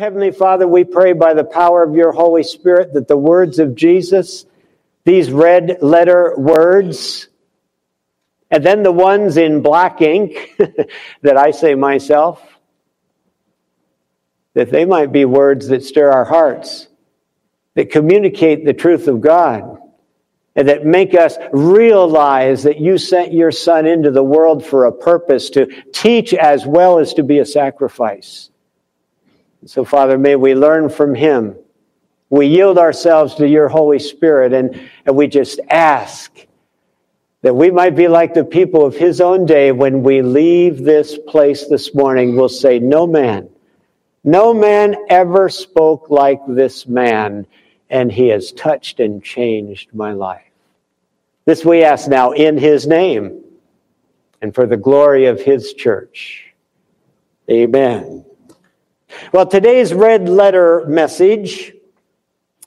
Heavenly Father, we pray by the power of your Holy Spirit that the words of Jesus, these red letter words, and then the ones in black ink that I say myself, that they might be words that stir our hearts, that communicate the truth of God, and that make us realize that you sent your Son into the world for a purpose to teach as well as to be a sacrifice. So, Father, may we learn from him. We yield ourselves to your Holy Spirit and, and we just ask that we might be like the people of his own day when we leave this place this morning. We'll say, No man, no man ever spoke like this man, and he has touched and changed my life. This we ask now in his name and for the glory of his church. Amen. Well, today's red letter message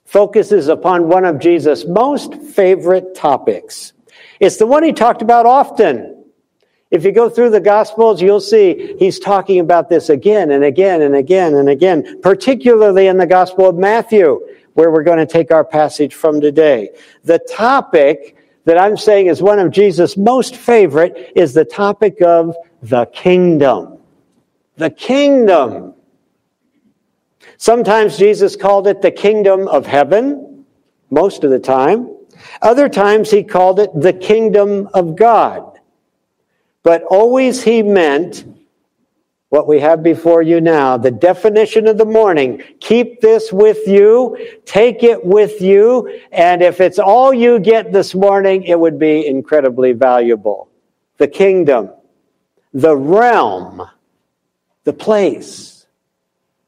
focuses upon one of Jesus' most favorite topics. It's the one he talked about often. If you go through the Gospels, you'll see he's talking about this again and again and again and again, particularly in the Gospel of Matthew, where we're going to take our passage from today. The topic that I'm saying is one of Jesus' most favorite is the topic of the kingdom. The kingdom. Sometimes Jesus called it the kingdom of heaven, most of the time. Other times he called it the kingdom of God. But always he meant what we have before you now, the definition of the morning. Keep this with you, take it with you, and if it's all you get this morning, it would be incredibly valuable. The kingdom, the realm, the place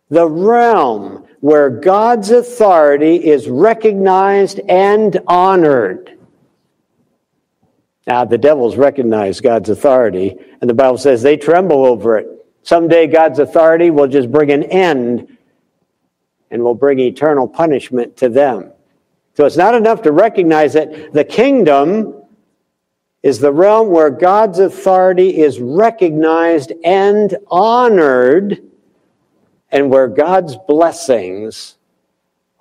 the realm where God's authority is recognized and honored. Now, the devils recognize God's authority, and the Bible says they tremble over it. Someday, God's authority will just bring an end and will bring eternal punishment to them. So it's not enough to recognize that the kingdom is the realm where God's authority is recognized and honored and where God's blessings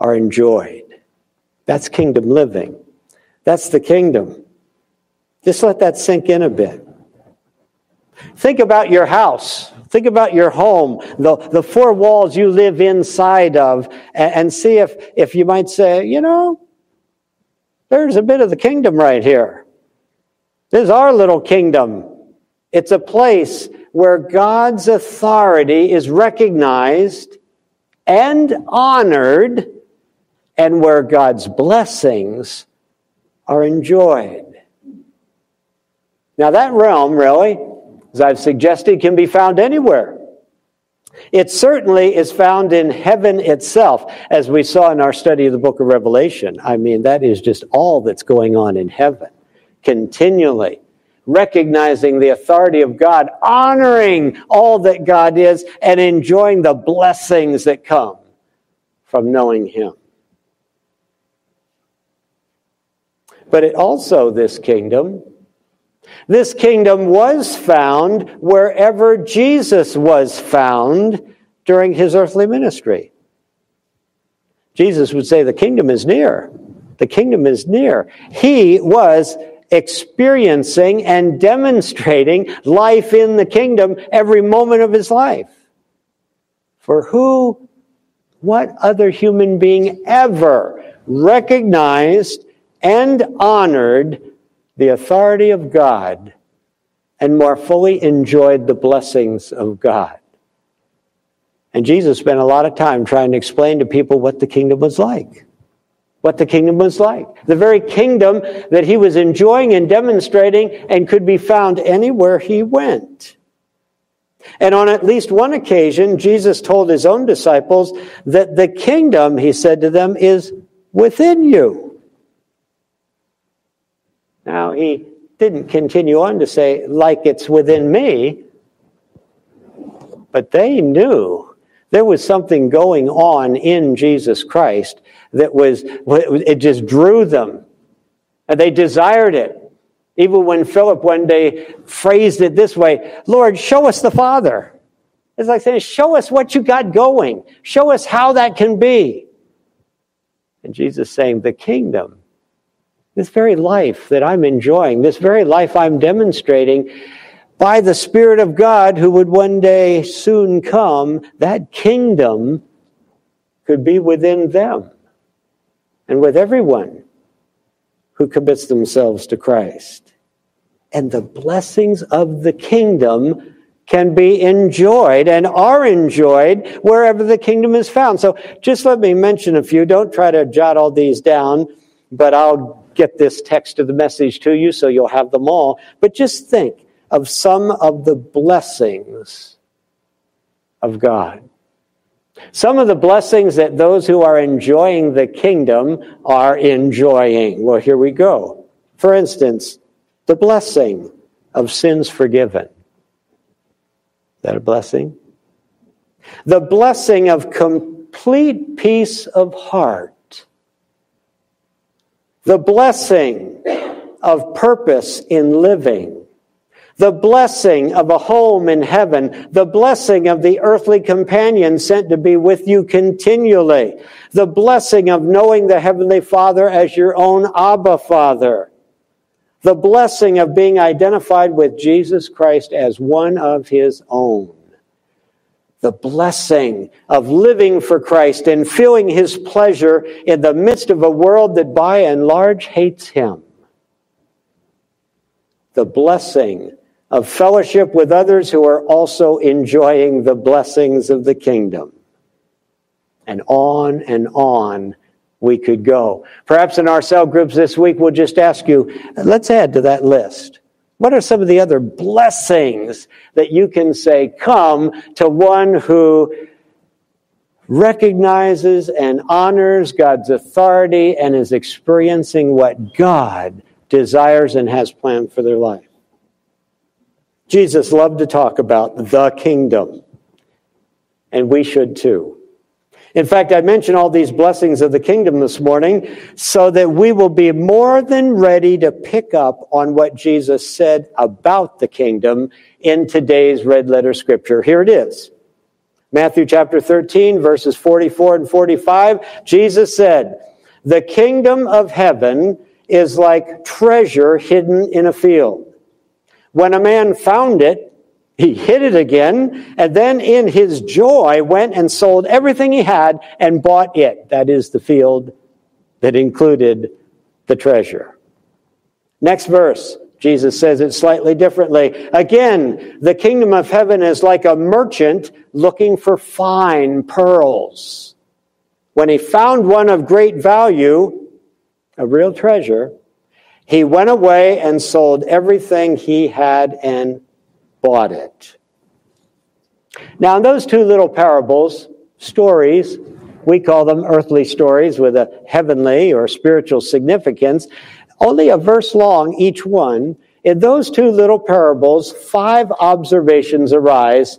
are enjoyed. That's kingdom living. That's the kingdom. Just let that sink in a bit. Think about your house. Think about your home, the, the four walls you live inside of, and, and see if, if you might say, you know, there's a bit of the kingdom right here. This is our little kingdom. It's a place where God's authority is recognized and honored, and where God's blessings are enjoyed. Now, that realm, really, as I've suggested, can be found anywhere. It certainly is found in heaven itself, as we saw in our study of the book of Revelation. I mean, that is just all that's going on in heaven continually recognizing the authority of God, honoring all that God is, and enjoying the blessings that come from knowing Him. But it also, this kingdom, this kingdom was found wherever Jesus was found during his earthly ministry. Jesus would say, The kingdom is near. The kingdom is near. He was experiencing and demonstrating life in the kingdom every moment of his life. For who, what other human being ever recognized and honored the authority of God and more fully enjoyed the blessings of God? And Jesus spent a lot of time trying to explain to people what the kingdom was like what the kingdom was like. The very kingdom that he was enjoying and demonstrating and could be found anywhere he went. And on at least one occasion, Jesus told his own disciples that the kingdom, he said to them, is within you. Now, he didn't continue on to say, like it's within me, but they knew there was something going on in Jesus Christ that was, it just drew them. And they desired it. Even when Philip one day phrased it this way Lord, show us the Father. It's like saying, Show us what you got going. Show us how that can be. And Jesus saying, The kingdom, this very life that I'm enjoying, this very life I'm demonstrating by the Spirit of God who would one day soon come, that kingdom could be within them and with everyone who commits themselves to Christ. And the blessings of the kingdom can be enjoyed and are enjoyed wherever the kingdom is found. So just let me mention a few. Don't try to jot all these down, but I'll get this text of the message to you so you'll have them all. But just think of some of the blessings of God. Some of the blessings that those who are enjoying the kingdom are enjoying. Well, here we go. For instance, the blessing of sins forgiven. Is that a blessing? The blessing of complete peace of heart. The blessing of purpose in living the blessing of a home in heaven, the blessing of the earthly companion sent to be with you continually, the blessing of knowing the Heavenly Father as your own Abba Father, the blessing of being identified with Jesus Christ as one of His own, the blessing of living for Christ and feeling His pleasure in the midst of a world that by and large hates Him the blessing of fellowship with others who are also enjoying the blessings of the kingdom. And on and on we could go. Perhaps in our cell groups this week, we'll just ask you, let's add to that list. What are some of the other blessings that you can say come to one who recognizes and honors God's authority and is experiencing what God desires and has planned for their life? Jesus loved to talk about the kingdom, and we should too. In fact, I mentioned all these blessings of the kingdom this morning so that we will be more than ready to pick up on what Jesus said about the kingdom in today's red letter scripture. Here it is. Matthew chapter 13, verses 44 and 45. Jesus said, The kingdom of heaven is like treasure hidden in a field when a man found it, he hid it again, and then in his joy went and sold everything he had and bought it. That is the field that included the treasure. Next verse, Jesus says it slightly differently. Again, the kingdom of heaven is like a merchant looking for fine pearls. When he found one of great value, a real treasure, he went away and sold everything he had and bought it. Now, in those two little parables, stories, we call them earthly stories with a heavenly or spiritual significance, only a verse long each one. In those two little parables, five observations arise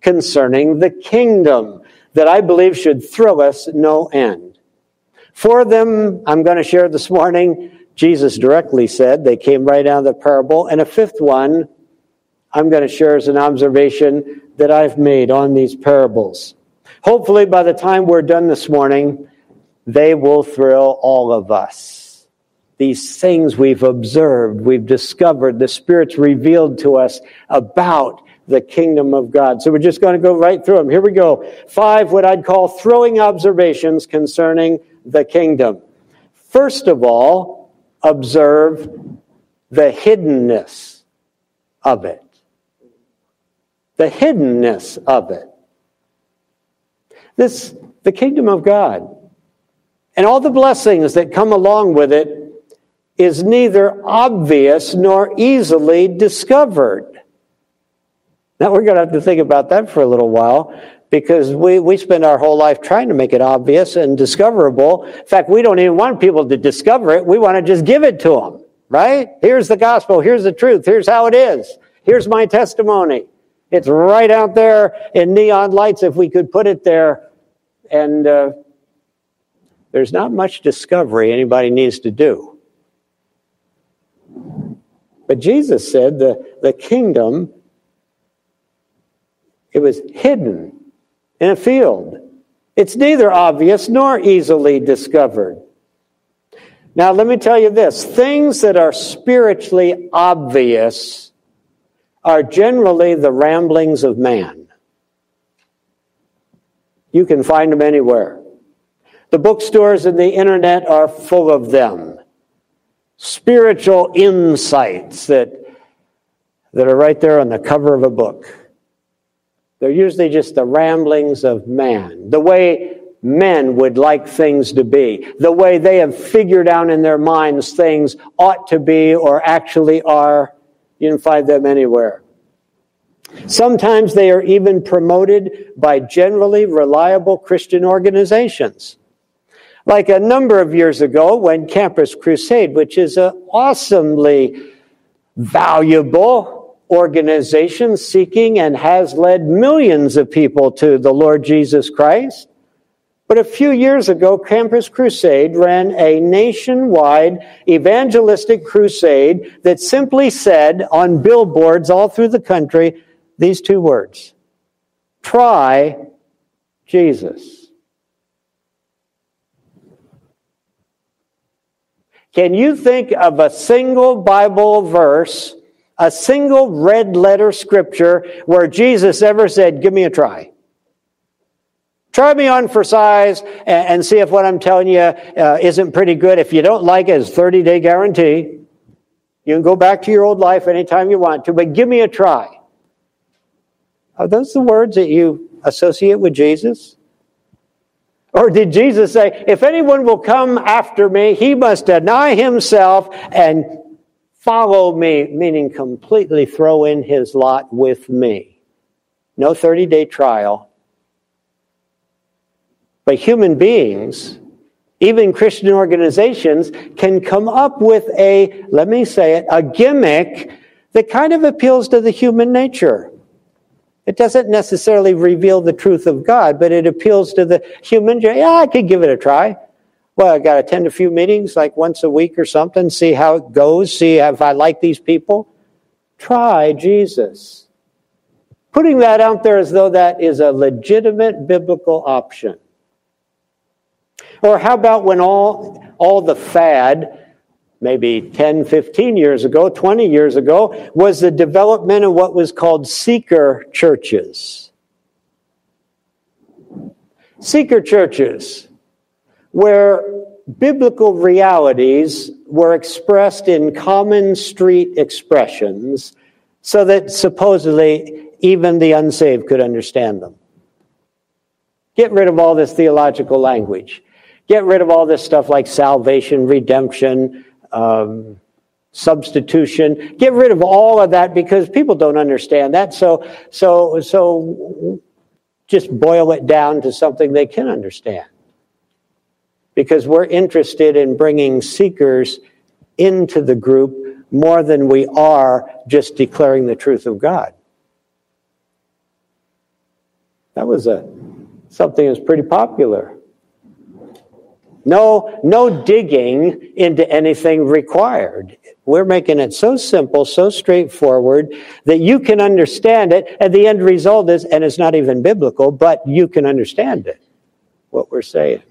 concerning the kingdom that I believe should thrill us no end. Four of them I'm going to share this morning. Jesus directly said. They came right out of the parable. And a fifth one I'm going to share as an observation that I've made on these parables. Hopefully, by the time we're done this morning, they will thrill all of us. These things we've observed, we've discovered, the Spirit's revealed to us about the kingdom of God. So we're just going to go right through them. Here we go. Five, what I'd call thrilling observations concerning the kingdom. First of all, observe the hiddenness of it. The hiddenness of it. This, the kingdom of God, and all the blessings that come along with it, is neither obvious nor easily discovered. Now we're going to have to think about that for a little while because we, we spend our whole life trying to make it obvious and discoverable. In fact, we don't even want people to discover it. We want to just give it to them, right? Here's the gospel. Here's the truth. Here's how it is. Here's my testimony. It's right out there in neon lights if we could put it there. And uh, there's not much discovery anybody needs to do. But Jesus said the, the kingdom, it was hidden in a field. It's neither obvious nor easily discovered. Now, let me tell you this things that are spiritually obvious are generally the ramblings of man. You can find them anywhere. The bookstores and the internet are full of them. Spiritual insights that, that are right there on the cover of a book. They're usually just the ramblings of man, the way men would like things to be, the way they have figured out in their minds things ought to be or actually are. You can find them anywhere. Sometimes they are even promoted by generally reliable Christian organizations. Like a number of years ago when Campus Crusade, which is an awesomely valuable organization seeking and has led millions of people to the Lord Jesus Christ. But a few years ago, Campus Crusade ran a nationwide evangelistic crusade that simply said on billboards all through the country these two words Try Jesus. Can you think of a single Bible verse, a single red letter scripture where Jesus ever said, Give me a try? Try me on for size and, see if what I'm telling you uh, isn't pretty good. If you don't like it, it's 30 day guarantee. You can go back to your old life anytime you want to, but give me a try. Are those the words that you associate with Jesus? Or did Jesus say, if anyone will come after me, he must deny himself and follow me, meaning completely throw in his lot with me? No 30 day trial. But human beings, even Christian organizations, can come up with a, let me say it, a gimmick that kind of appeals to the human nature. It doesn't necessarily reveal the truth of God, but it appeals to the human. Yeah, I could give it a try. Well, I got to attend a few meetings like once a week or something, see how it goes, see if I like these people. Try Jesus. Putting that out there as though that is a legitimate biblical option. Or how about when all, all the fad maybe 10, 15 years ago, 20 years ago, was the development of what was called seeker churches. Seeker churches, where biblical realities were expressed in common street expressions so that supposedly even the unsaved could understand them. Get rid of all this theological language. Get rid of all this stuff like salvation, redemption, um, substitution. Get rid of all of that because people don't understand that. So, so, so just boil it down to something they can understand. Because we're interested in bringing seekers into the group more than we are just declaring the truth of God. That was a something that's pretty popular. No, no digging into anything required. We're making it so simple, so straightforward that you can understand it. And the end result is, and it's not even biblical, but you can understand it, what we're saying.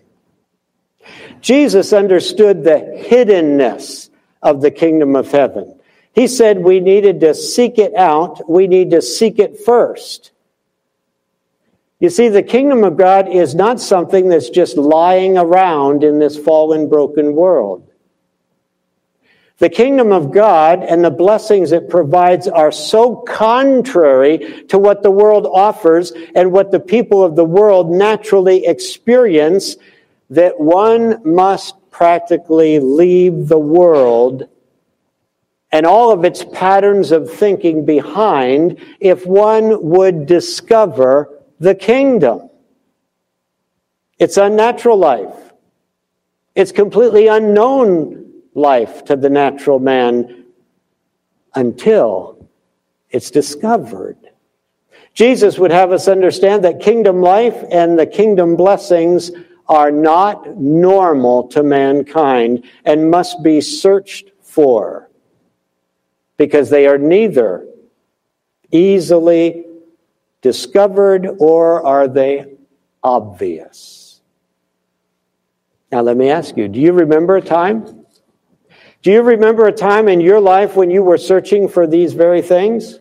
Jesus understood the hiddenness of the kingdom of heaven. He said we needed to seek it out. We need to seek it first. You see, the kingdom of God is not something that's just lying around in this fallen, broken world. The kingdom of God and the blessings it provides are so contrary to what the world offers and what the people of the world naturally experience that one must practically leave the world and all of its patterns of thinking behind if one would discover the kingdom. It's unnatural life. It's completely unknown life to the natural man until it's discovered. Jesus would have us understand that kingdom life and the kingdom blessings are not normal to mankind and must be searched for because they are neither easily discovered or are they obvious. Now, let me ask you do you remember a time? Do you remember a time in your life when you were searching for these very things?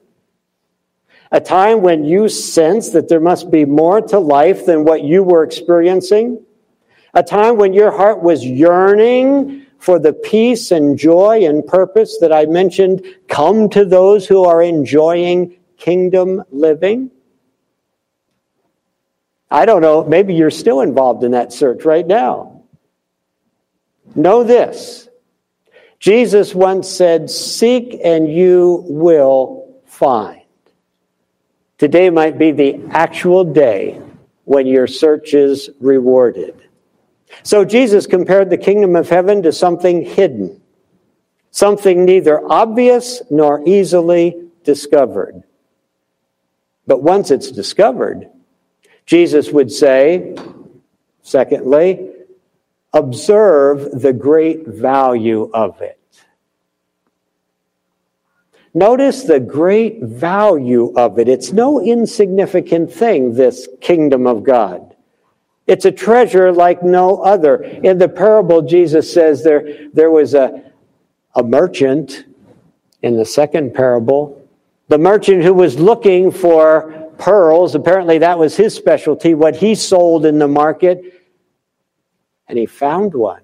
A time when you sensed that there must be more to life than what you were experiencing? A time when your heart was yearning for the peace and joy and purpose that I mentioned come to those who are enjoying kingdom living? I don't know, maybe you're still involved in that search right now. Know this Jesus once said, Seek and you will find. Today might be the actual day when your search is rewarded. So Jesus compared the kingdom of heaven to something hidden, something neither obvious nor easily discovered. But once it's discovered, Jesus would say, secondly, observe the great value of it. Notice the great value of it. It's no insignificant thing, this kingdom of God. It's a treasure like no other. In the parable, Jesus says there, there was a, a merchant in the second parable, the merchant who was looking for pearls. Apparently, that was his specialty, what he sold in the market. And he found one.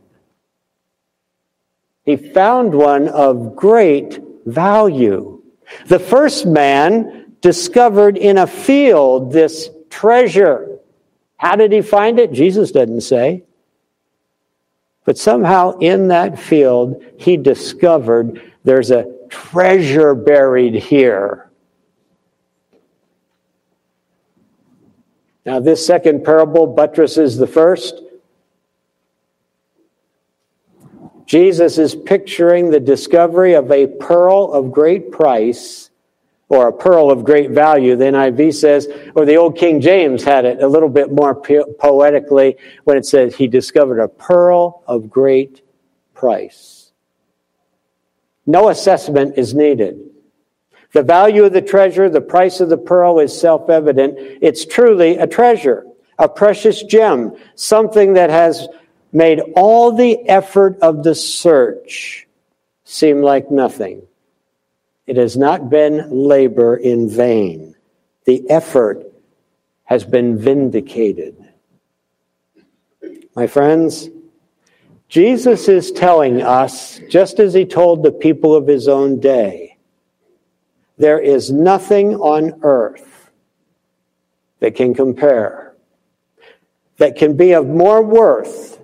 He found one of great value. The first man discovered in a field this treasure. How did he find it? Jesus doesn't say. But somehow in that field, he discovered there's a treasure buried here. Now, this second parable buttresses the first. Jesus is picturing the discovery of a pearl of great price or a pearl of great value, the NIV says, or the old King James had it a little bit more poetically when it says he discovered a pearl of great price. No assessment is needed. The value of the treasure, the price of the pearl is self evident. It's truly a treasure, a precious gem, something that has made all the effort of the search seem like nothing. It has not been labor in vain. The effort has been vindicated. My friends, Jesus is telling us, just as he told the people of his own day, there is nothing on earth that can compare, that can be of more worth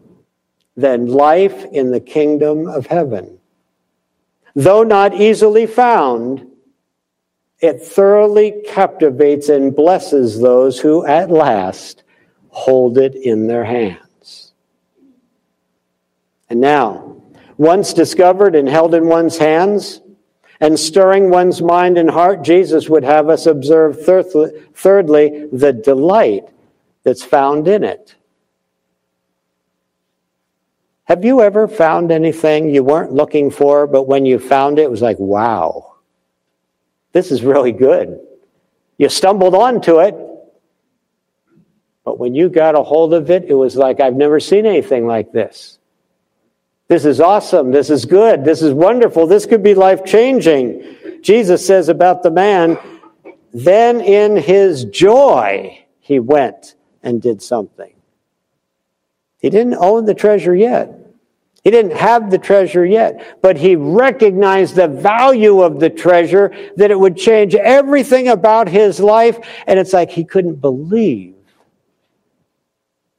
than life in the kingdom of heaven. Though not easily found, it thoroughly captivates and blesses those who at last hold it in their hands. And now, once discovered and held in one's hands, and stirring one's mind and heart, Jesus would have us observe, thirdly, the delight that's found in it. Have you ever found anything you weren't looking for, but when you found it, it was like, wow, this is really good? You stumbled onto it, but when you got a hold of it, it was like, I've never seen anything like this. This is awesome. This is good. This is wonderful. This could be life changing. Jesus says about the man, then in his joy, he went and did something. He didn't own the treasure yet. He didn't have the treasure yet, but he recognized the value of the treasure, that it would change everything about his life. And it's like he couldn't believe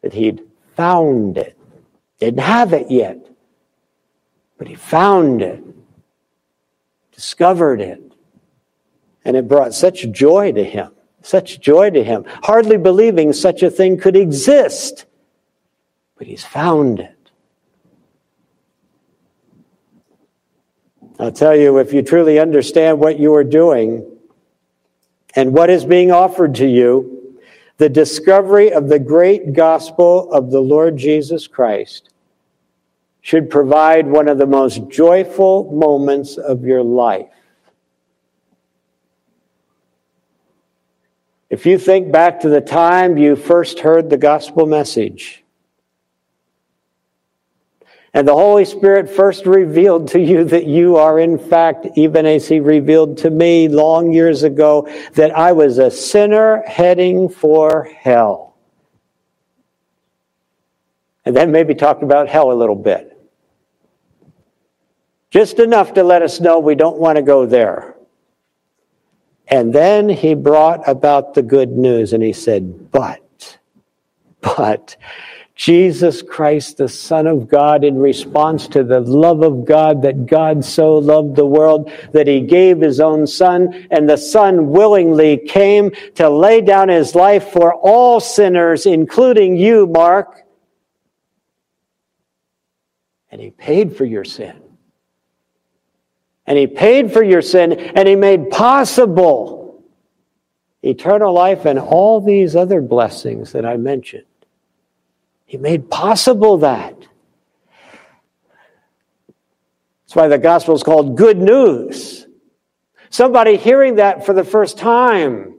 that he'd found it. Didn't have it yet, but he found it. discovered it. And it brought such joy to him, such joy to him, hardly believing such a thing could exist. But he's found it. I'll tell you, if you truly understand what you are doing and what is being offered to you, the discovery of the great gospel of the Lord Jesus Christ should provide one of the most joyful moments of your life. If you think back to the time you first heard the gospel message, and the Holy Spirit first revealed to you that you are, in fact, even as He revealed to me long years ago, that I was a sinner heading for hell. And then maybe talk about hell a little bit. Just enough to let us know we don't want to go there. And then he brought about the good news and he said, But, but, Jesus Christ, the Son of God, in response to the love of God, that God so loved the world that he gave his own Son, and the Son willingly came to lay down his life for all sinners, including you, Mark. And he paid for your sin. And he paid for your sin, and he made possible eternal life and all these other blessings that I mentioned. He made possible that. That's why the gospel is called good news. Somebody hearing that for the first time,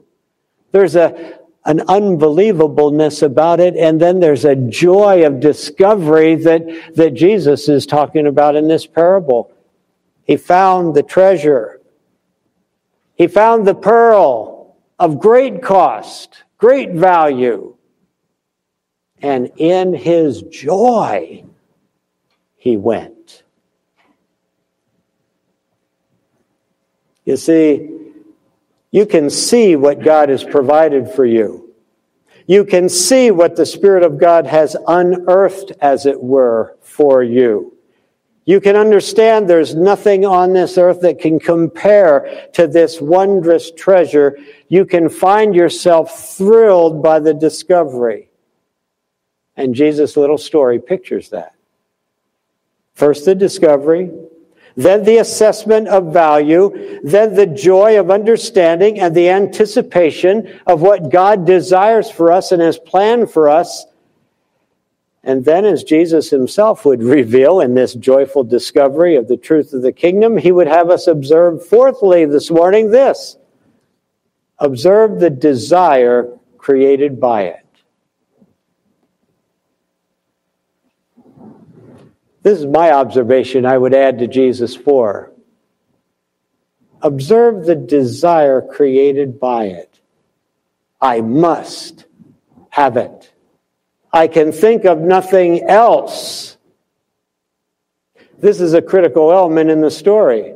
there's a, an unbelievableness about it, and then there's a joy of discovery that, that Jesus is talking about in this parable. He found the treasure, he found the pearl of great cost, great value. And in his joy, he went. You see, you can see what God has provided for you. You can see what the Spirit of God has unearthed, as it were, for you. You can understand there's nothing on this earth that can compare to this wondrous treasure. You can find yourself thrilled by the discovery. And Jesus' little story pictures that. First, the discovery, then the assessment of value, then the joy of understanding and the anticipation of what God desires for us and has planned for us. And then, as Jesus himself would reveal in this joyful discovery of the truth of the kingdom, he would have us observe, fourthly, this morning, this observe the desire created by it. This is my observation I would add to Jesus 4. Observe the desire created by it. I must have it. I can think of nothing else. This is a critical element in the story.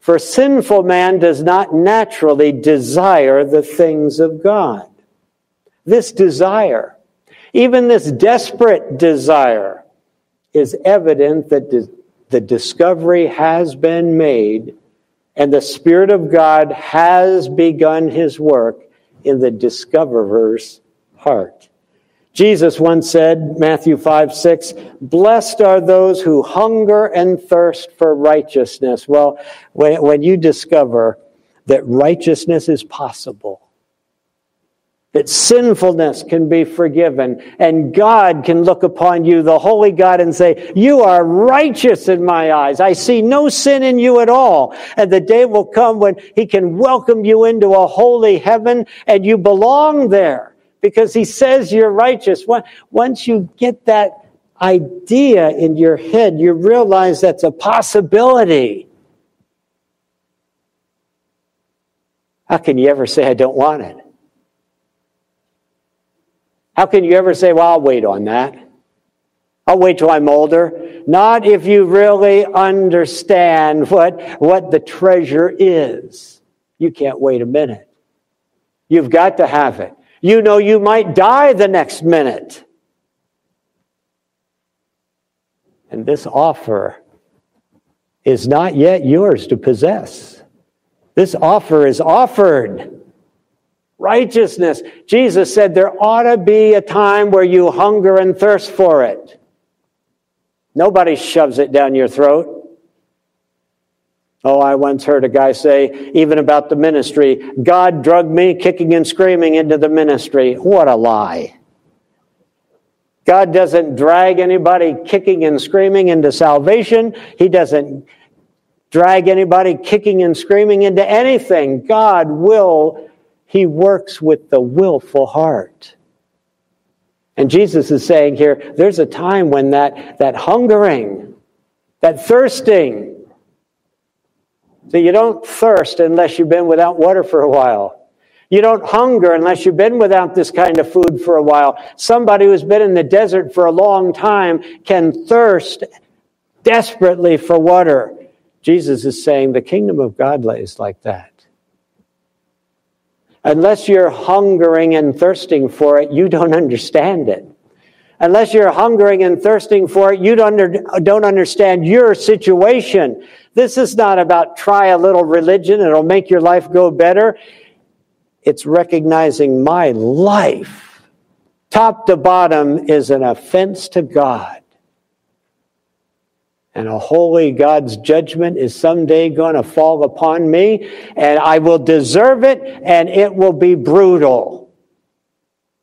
For sinful man does not naturally desire the things of God. This desire, even this desperate desire, is evident that the discovery has been made and the Spirit of God has begun his work in the discoverer's heart. Jesus once said, Matthew 5 6, blessed are those who hunger and thirst for righteousness. Well, when, when you discover that righteousness is possible, that sinfulness can be forgiven and God can look upon you, the holy God, and say, You are righteous in my eyes. I see no sin in you at all. And the day will come when He can welcome you into a holy heaven and you belong there because He says you're righteous. Once you get that idea in your head, you realize that's a possibility. How can you ever say, I don't want it? How can you ever say, well, I'll wait on that? I'll wait till I'm older. Not if you really understand what, what the treasure is. You can't wait a minute. You've got to have it. You know you might die the next minute. And this offer is not yet yours to possess. This offer is offered. Righteousness. Jesus said there ought to be a time where you hunger and thirst for it. Nobody shoves it down your throat. Oh, I once heard a guy say, even about the ministry, God drugged me kicking and screaming into the ministry. What a lie. God doesn't drag anybody kicking and screaming into salvation. He doesn't drag anybody kicking and screaming into anything. God will, He works with the willful heart. And Jesus is saying here, there's a time when that, that hungering, that thirsting, so you don't thirst unless you've been without water for a while. You don't hunger unless you've been without this kind of food for a while. Somebody who's been in the desert for a long time can thirst desperately for water. Jesus is saying the kingdom of God lays like that. Unless you're hungering and thirsting for it, you don't understand it. Unless you're hungering and thirsting for it, you don't, don't understand your situation. This is not about try a little religion, it'll make your life go better. It's recognizing my life, top to bottom, is an offense to God. And a holy God's judgment is someday going to fall upon me, and I will deserve it, and it will be brutal,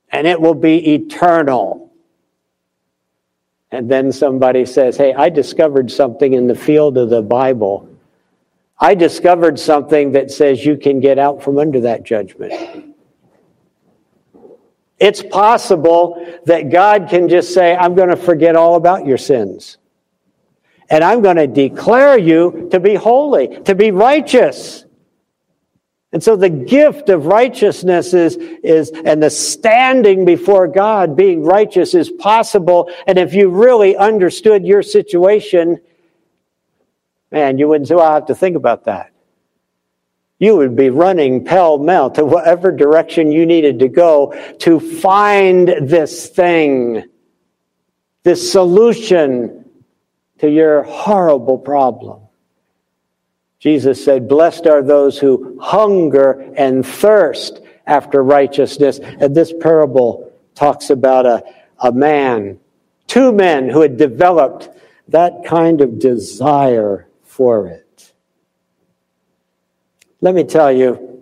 and it will be eternal. And then somebody says, Hey, I discovered something in the field of the Bible I discovered something that says you can get out from under that judgment. It's possible that God can just say, I'm going to forget all about your sins. And I'm going to declare you to be holy, to be righteous. And so the gift of righteousness is, is, and the standing before God being righteous is possible. And if you really understood your situation, Man, you wouldn't say, well, I have to think about that. You would be running pell mell to whatever direction you needed to go to find this thing, this solution to your horrible problem. Jesus said, Blessed are those who hunger and thirst after righteousness. And this parable talks about a, a man, two men who had developed that kind of desire for it. Let me tell you,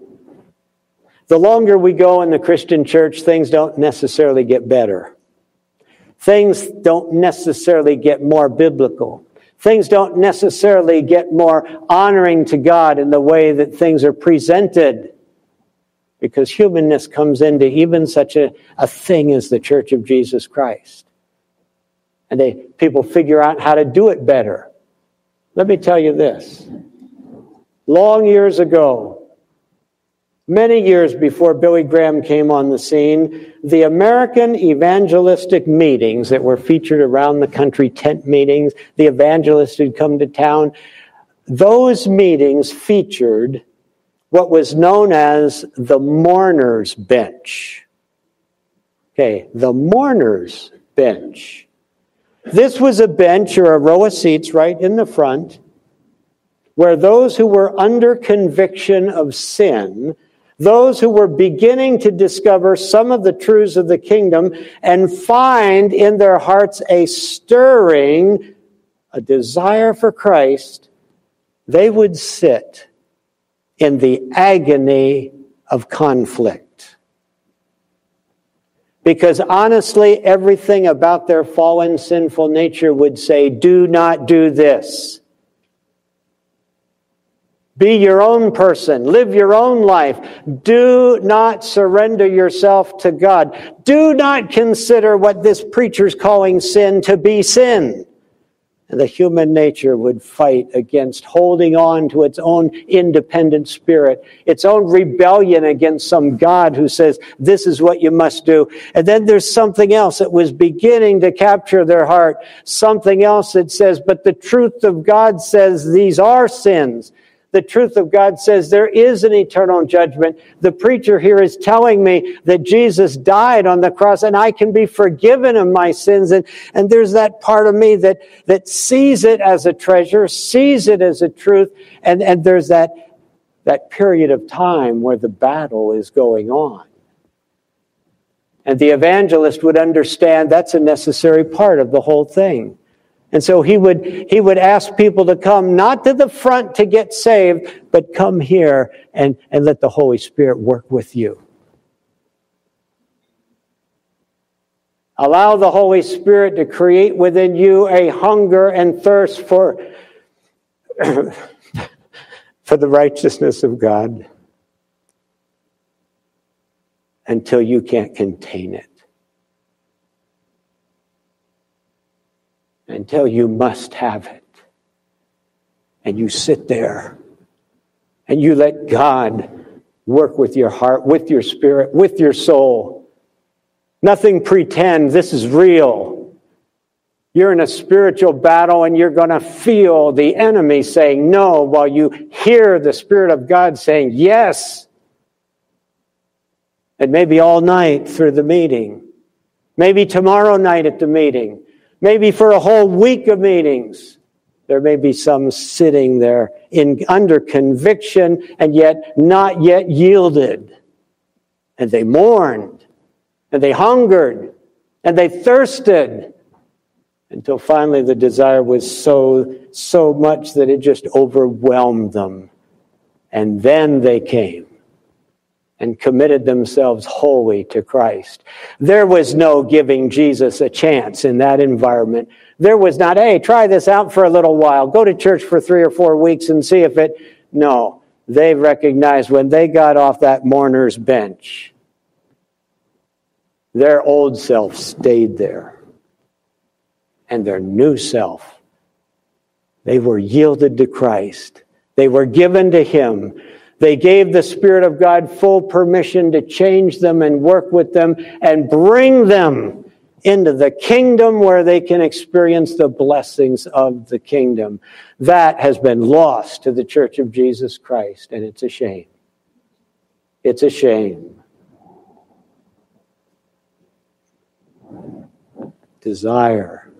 the longer we go in the Christian church, things don't necessarily get better. Things don't necessarily get more biblical. Things don't necessarily get more honoring to God in the way that things are presented because humanness comes into even such a, a thing as the Church of Jesus Christ. And they, people figure out how to do it better. Let me tell you this. Long years ago, many years before Billy Graham came on the scene, the American evangelistic meetings that were featured around the country, tent meetings, the evangelists who'd come to town, those meetings featured what was known as the mourner's bench. Okay, the mourner's bench. This was a bench or a row of seats right in the front where those who were under conviction of sin, those who were beginning to discover some of the truths of the kingdom and find in their hearts a stirring, a desire for Christ, they would sit in the agony of conflict. Because honestly, everything about their fallen, sinful nature would say, do not do this. Be your own person. Live your own life. Do not surrender yourself to God. Do not consider what this preacher's calling sin to be sin and the human nature would fight against holding on to its own independent spirit, its own rebellion against some God who says, this is what you must do. And then there's something else that was beginning to capture their heart, something else that says, but the truth of God says these are sins. The truth of God says there is an eternal judgment. The preacher here is telling me that Jesus died on the cross and I can be forgiven of my sins. And, and there's that part of me that, that sees it as a treasure, sees it as a truth. And, and there's that, that period of time where the battle is going on. And the evangelist would understand that's a necessary part of the whole thing. And so he would, he would ask people to come not to the front to get saved, but come here and, and let the Holy Spirit work with you. Allow the Holy Spirit to create within you a hunger and thirst for, for the righteousness of God until you can't contain it. Until you must have it. And you sit there and you let God work with your heart, with your spirit, with your soul. Nothing pretend, this is real. You're in a spiritual battle and you're going to feel the enemy saying no while you hear the Spirit of God saying yes. And maybe all night through the meeting. Maybe tomorrow night at the meeting. Maybe for a whole week of meetings, there may be some sitting there in, under conviction and yet not yet yielded. And they mourned, and they hungered, and they thirsted until finally the desire was so, so much that it just overwhelmed them. And then they came and committed themselves wholly to Christ. There was no giving Jesus a chance in that environment. There was not, hey, try this out for a little while. Go to church for three or four weeks and see if it. No. They recognized when they got off that mourner's bench, their old self stayed there. And their new self, they were yielded to Christ. They were given to Him. They gave the Spirit of God full permission to change them and work with them and bring them into the kingdom where they can experience the blessings of the kingdom. That has been lost to the Church of Jesus Christ, and it's a shame. It's a shame. Desire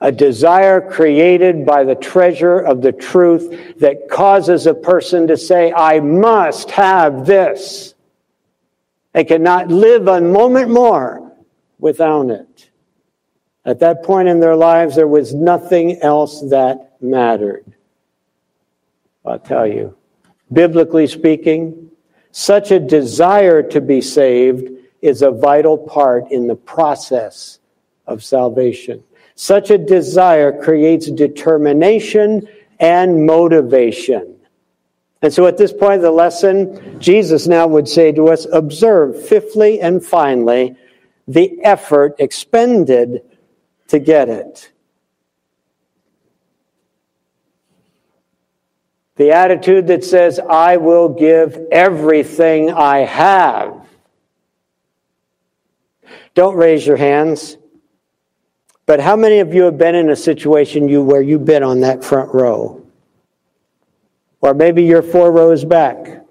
a desire created by the treasure of the truth that causes a person to say, I must have this. They cannot live a moment more without it. At that point in their lives, there was nothing else that mattered. I'll tell you, biblically speaking, such a desire to be saved is a vital part in the process of salvation. Such a desire creates determination and motivation. And so at this point of the lesson, Jesus now would say to us, observe fifthly and finally the effort expended to get it. The attitude that says, I will give everything I have. Don't raise your hands. But how many of you have been in a situation you where you've been on that front row? Or maybe you're four rows back.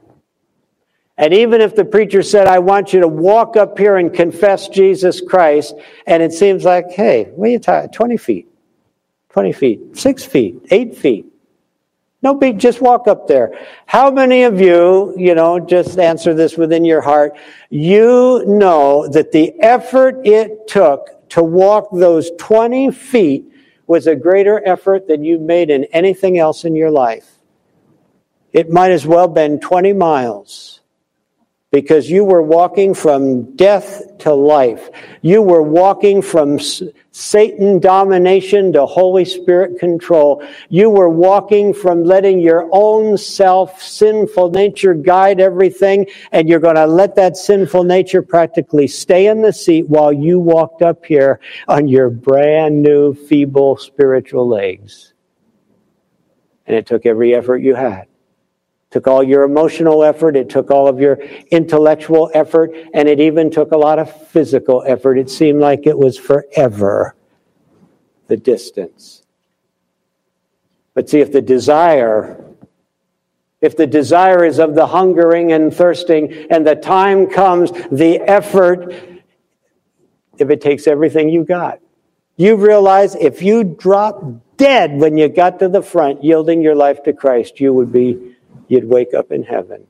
And even if the preacher said, I want you to walk up here and confess Jesus Christ, and it seems like, hey, what are you talking? 20 feet, 20 feet, six feet, eight feet. No big, just walk up there. How many of you, you know, just answer this within your heart, you know that the effort it took to walk those 20 feet was a greater effort than you made in anything else in your life. It might as well been 20 miles because you were walking from death to life. You were walking from Satan domination to Holy Spirit control. You were walking from letting your own self sinful nature guide everything, and you're going to let that sinful nature practically stay in the seat while you walked up here on your brand new feeble spiritual legs. And it took every effort you had took all your emotional effort, it took all of your intellectual effort, and it even took a lot of physical effort. It seemed like it was forever, the distance. But see, if the desire, if the desire is of the hungering and thirsting, and the time comes, the effort, if it takes everything you got, you realize if you drop dead when you got to the front, yielding your life to Christ, you would be, you'd wake up in heaven.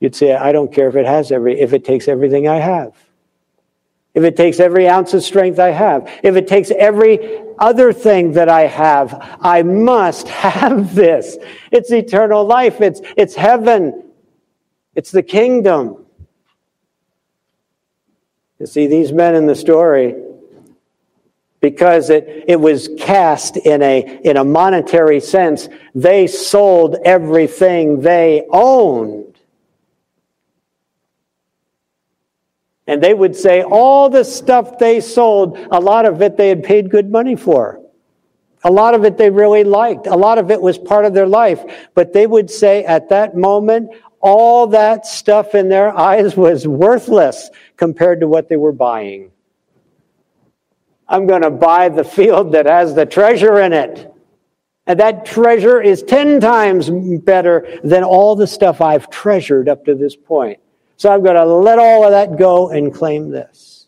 You'd say, I don't care if it has every, if it takes everything I have. If it takes every ounce of strength I have, if it takes every other thing that I have, I must have this. It's eternal life. It's, it's heaven. It's the kingdom. You see, these men in the story, because it, it was cast in a, in a monetary sense, they sold everything they owned And they would say all the stuff they sold, a lot of it they had paid good money for. A lot of it they really liked. A lot of it was part of their life. But they would say at that moment, all that stuff in their eyes was worthless compared to what they were buying. I'm going to buy the field that has the treasure in it. And that treasure is 10 times better than all the stuff I've treasured up to this point. So I'm going to let all of that go and claim this.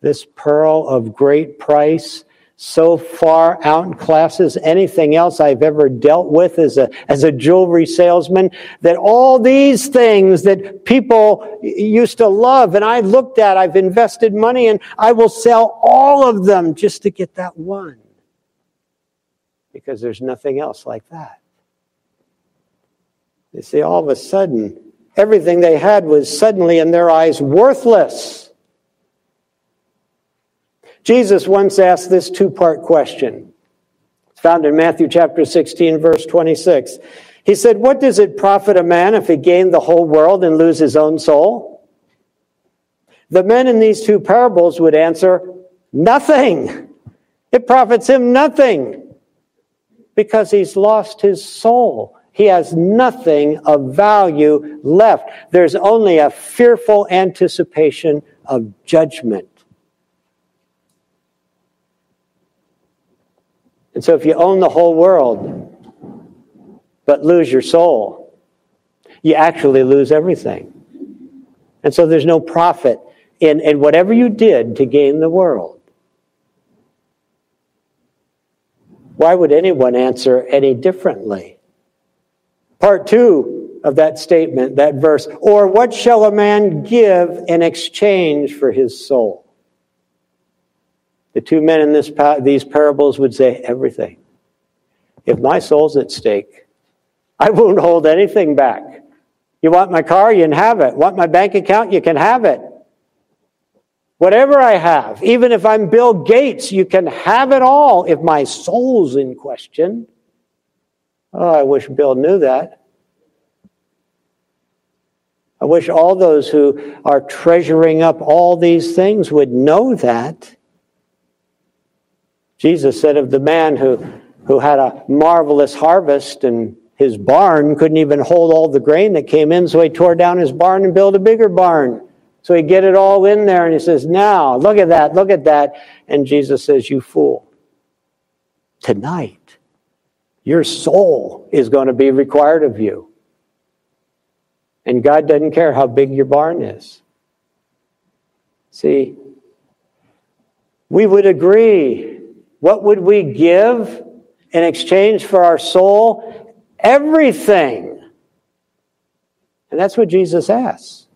This pearl of great price so far outclasses anything else I've ever dealt with as a, as a jewelry salesman that all these things that people used to love and I looked at, I've invested money in, I will sell all of them just to get that one. Because there's nothing else like that. You see, all of a sudden, Everything they had was suddenly in their eyes worthless. Jesus once asked this two part question. It's found in Matthew chapter 16, verse 26. He said, What does it profit a man if he gain the whole world and lose his own soul? The men in these two parables would answer, Nothing. It profits him nothing because he's lost his soul. He has nothing of value left. There's only a fearful anticipation of judgment. And so, if you own the whole world but lose your soul, you actually lose everything. And so, there's no profit in, in whatever you did to gain the world. Why would anyone answer any differently? Part two of that statement, that verse, or what shall a man give in exchange for his soul? The two men in this, these parables would say everything. If my soul's at stake, I won't hold anything back. You want my car, you can have it. Want my bank account, you can have it. Whatever I have, even if I'm Bill Gates, you can have it all if my soul's in question. Oh, I wish Bill knew that. I wish all those who are treasuring up all these things would know that. Jesus said of the man who, who had a marvelous harvest and his barn couldn't even hold all the grain that came in, so he tore down his barn and built a bigger barn. So he get it all in there and he says, Now, look at that, look at that. And Jesus says, You fool. Tonight, your soul is going to be required of you. And God doesn't care how big your barn is. See, we would agree. What would we give in exchange for our soul? Everything. And that's what Jesus asks.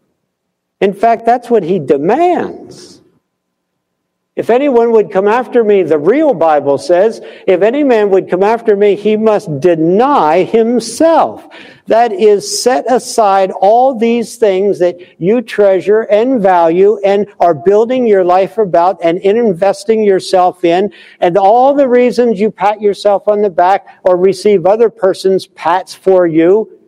In fact, that's what he demands. If anyone would come after me, the real Bible says, if any man would come after me, he must deny himself. That is, set aside all these things that you treasure and value and are building your life about and investing yourself in, and all the reasons you pat yourself on the back or receive other person's pats for you.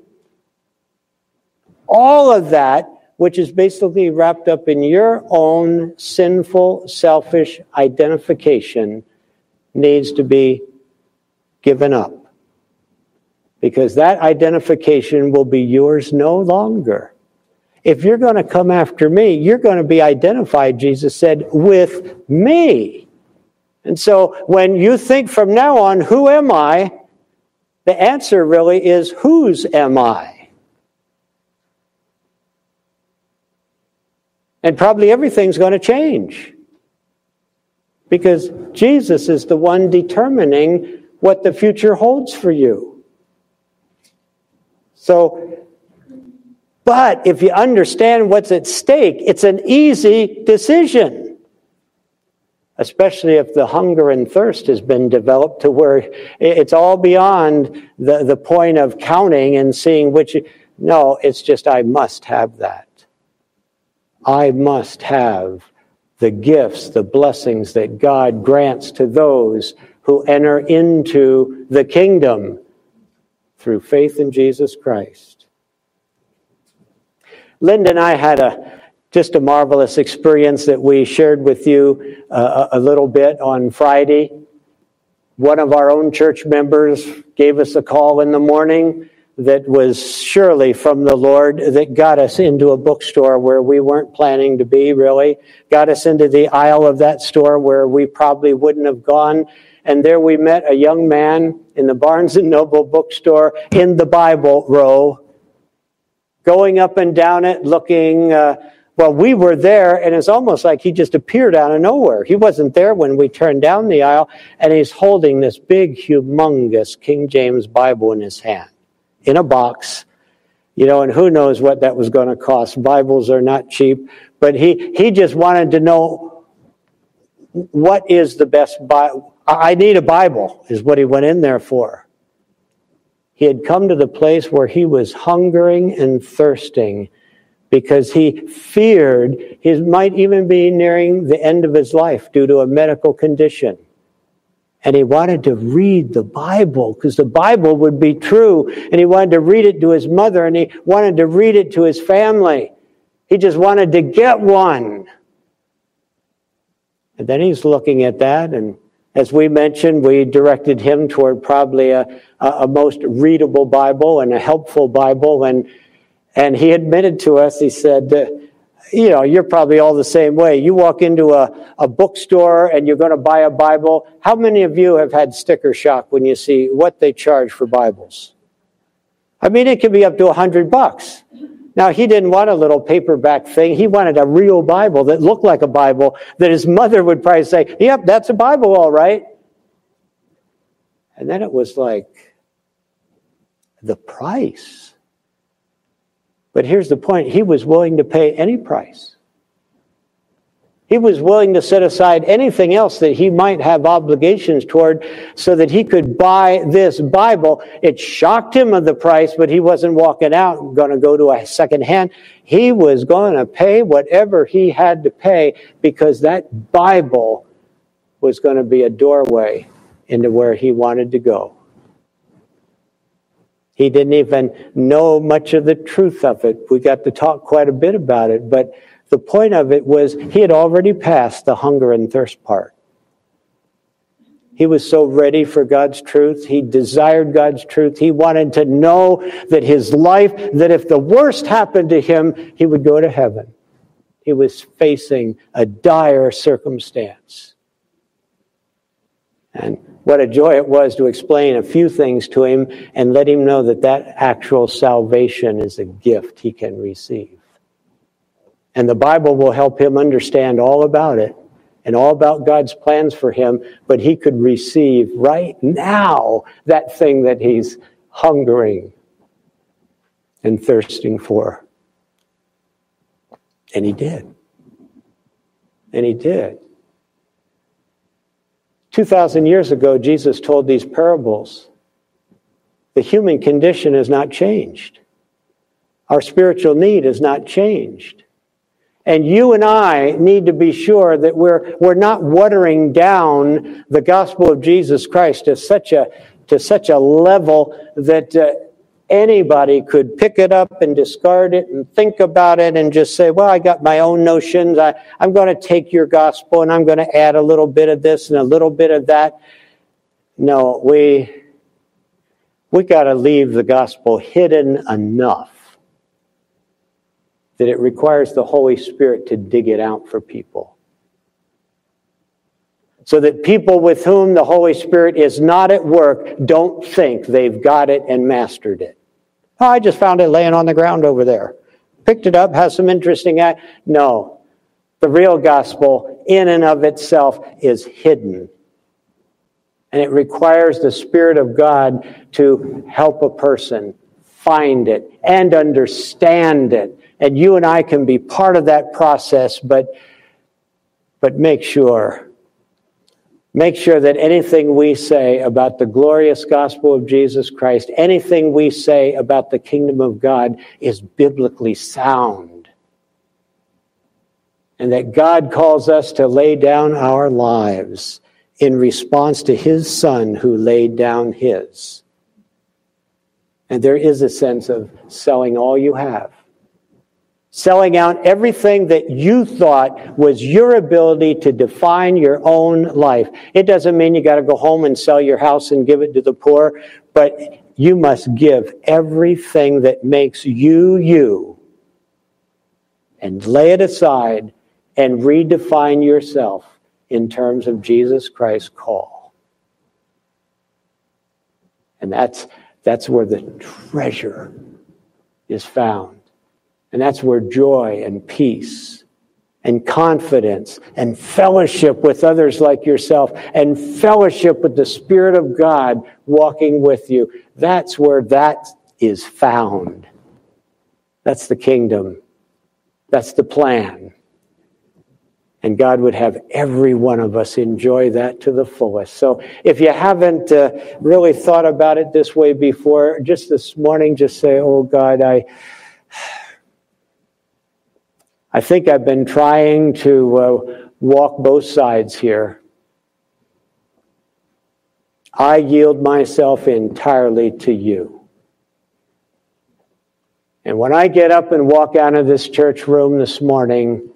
All of that which is basically wrapped up in your own sinful, selfish identification, needs to be given up. Because that identification will be yours no longer. If you're going to come after me, you're going to be identified, Jesus said, with me. And so when you think from now on, who am I? The answer really is, whose am I? And probably everything's going to change. Because Jesus is the one determining what the future holds for you. So, but if you understand what's at stake, it's an easy decision especially if the hunger and thirst has been developed to where it's all beyond the, the point of counting and seeing which. No, it's just, I must have that. I must have the gifts, the blessings that God grants to those who enter into the kingdom through faith in Jesus Christ. Linda and I had a just a marvelous experience that we shared with you uh, a little bit on Friday. One of our own church members gave us a call in the morning that was surely from the Lord that got us into a bookstore where we weren't planning to be, really. Got us into the aisle of that store where we probably wouldn't have gone. And there we met a young man in the Barnes and Noble bookstore in the Bible row, going up and down it, looking. Uh, well, we were there, and it's almost like he just appeared out of nowhere. He wasn't there when we turned down the aisle, and he's holding this big, humongous King James Bible in his hand, in a box. You know, and who knows what that was going to cost. Bibles are not cheap, but he, he just wanted to know what is the best Bible. I need a Bible, is what he went in there for. He had come to the place where he was hungering and thirsting because he feared he might even be nearing the end of his life due to a medical condition. And he wanted to read the Bible because the Bible would be true. And he wanted to read it to his mother and he wanted to read it to his family. He just wanted to get one. And then he's looking at that. And as we mentioned, we directed him toward probably a, a, most readable Bible and a helpful Bible. And and he admitted to us, he said, you know, you're probably all the same way. You walk into a, a bookstore and you're going to buy a Bible. How many of you have had sticker shock when you see what they charge for Bibles? I mean, it can be up to a hundred bucks. Now, he didn't want a little paperback thing. He wanted a real Bible that looked like a Bible that his mother would probably say, yep, that's a Bible, all right. And then it was like the price. But here's the point he was willing to pay any price. He was willing to set aside anything else that he might have obligations toward so that he could buy this Bible. It shocked him of the price, but he wasn't walking out going to go to a second hand. He was going to pay whatever he had to pay because that Bible was going to be a doorway into where he wanted to go. He didn't even know much of the truth of it. We got to talk quite a bit about it, but the point of it was he had already passed the hunger and thirst part. He was so ready for God's truth. He desired God's truth. He wanted to know that his life, that if the worst happened to him, he would go to heaven. He was facing a dire circumstance. And what a joy it was to explain a few things to him and let him know that that actual salvation is a gift he can receive. And the Bible will help him understand all about it and all about God's plans for him, but he could receive right now that thing that he's hungering and thirsting for. And he did. And he did. 2,000 years ago, Jesus told these parables. The human condition has not changed. Our spiritual need has not changed. And you and I need to be sure that we're, we're not watering down the gospel of Jesus Christ to such a, to such a level that uh, anybody could pick it up and discard it and think about it and just say, well, I got my own notions. I, I'm going to take your gospel and I'm going to add a little bit of this and a little bit of that. No, we, we got to leave the gospel hidden enough that it requires the Holy Spirit to dig it out for people. So that people with whom the Holy Spirit is not at work don't think they've got it and mastered it. Oh, I just found it laying on the ground over there. Picked it up, has some interesting act. No. The real gospel, in and of itself, is hidden. And it requires the Spirit of God to help a person find it and understand it. And you and I can be part of that process, but, but make sure Make sure that anything we say about the glorious gospel of Jesus Christ, anything we say about the kingdom of God is biblically sound. And that God calls us to lay down our lives in response to his son who laid down his. And there is a sense of selling all you have selling out everything that you thought was your ability to define your own life. It doesn't mean you got to go home and sell your house and give it to the poor, but you must give everything that makes you you and lay it aside and redefine yourself in terms of Jesus Christ's call. And that's, that's where the treasure is found. And that's where joy and peace and confidence and fellowship with others like yourself and fellowship with the Spirit of God walking with you, that's where that is found. That's the kingdom. That's the plan. And God would have every one of us enjoy that to the fullest. So if you haven't uh, really thought about it this way before, just this morning, just say, Oh God, I. I think I've been trying to uh, walk both sides here. I yield myself entirely to you. And when I get up and walk out of this church room this morning,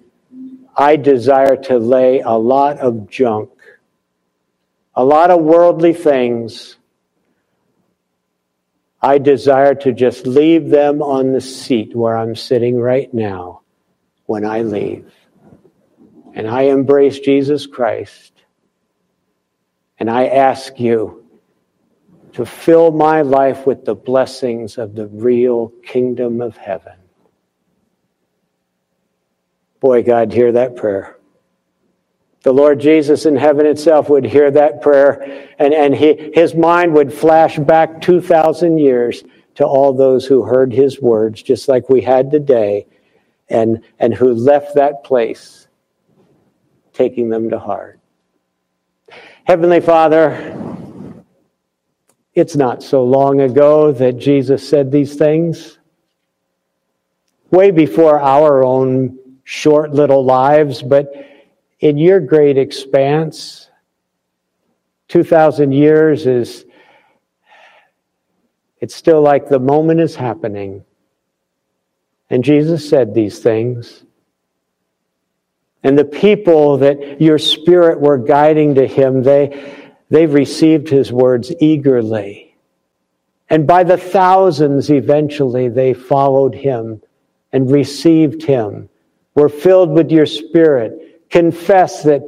I desire to lay a lot of junk, a lot of worldly things. I desire to just leave them on the seat where I'm sitting right now when I leave. And I embrace Jesus Christ. And I ask you to fill my life with the blessings of the real kingdom of heaven. Boy, God, hear that prayer. The Lord Jesus in heaven itself would hear that prayer, and, and he, his mind would flash back 2,000 years to all those who heard his words, just like we had today and, and who left that place taking them to heart. Heavenly Father, it's not so long ago that Jesus said these things. Way before our own short little lives, but in your great expanse, 2,000 years is, it's still like the moment is happening. And Jesus said these things. And the people that your spirit were guiding to him, they, they received his words eagerly. And by the thousands, eventually, they followed him and received him, were filled with your spirit, confessed that,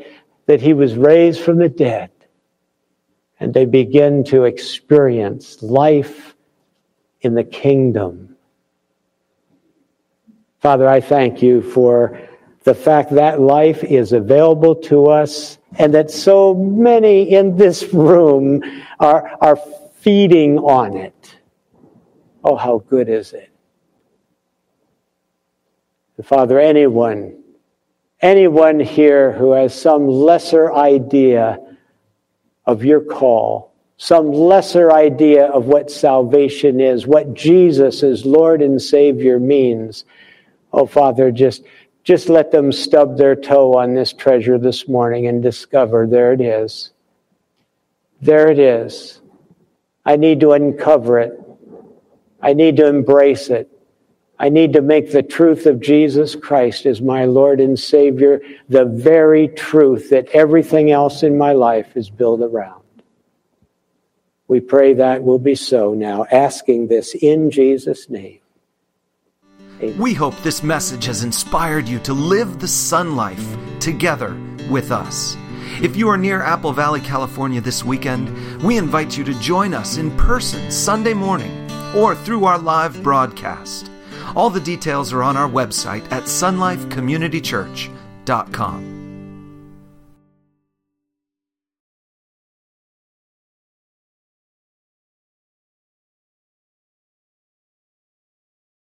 that he was raised from the dead. And they begin to experience life in the kingdom Father, I thank you for the fact that life is available to us and that so many in this room are, are feeding on it. Oh, how good is it? Father, anyone, anyone here who has some lesser idea of your call, some lesser idea of what salvation is, what Jesus as Lord and Savior means, Oh, Father, just, just let them stub their toe on this treasure this morning and discover there it is. There it is. I need to uncover it. I need to embrace it. I need to make the truth of Jesus Christ as my Lord and Savior the very truth that everything else in my life is built around. We pray that will be so now, asking this in Jesus' name. We hope this message has inspired you to live the sun life together with us. If you are near Apple Valley, California this weekend, we invite you to join us in person Sunday morning or through our live broadcast. All the details are on our website at sunlifecommunitychurch.com.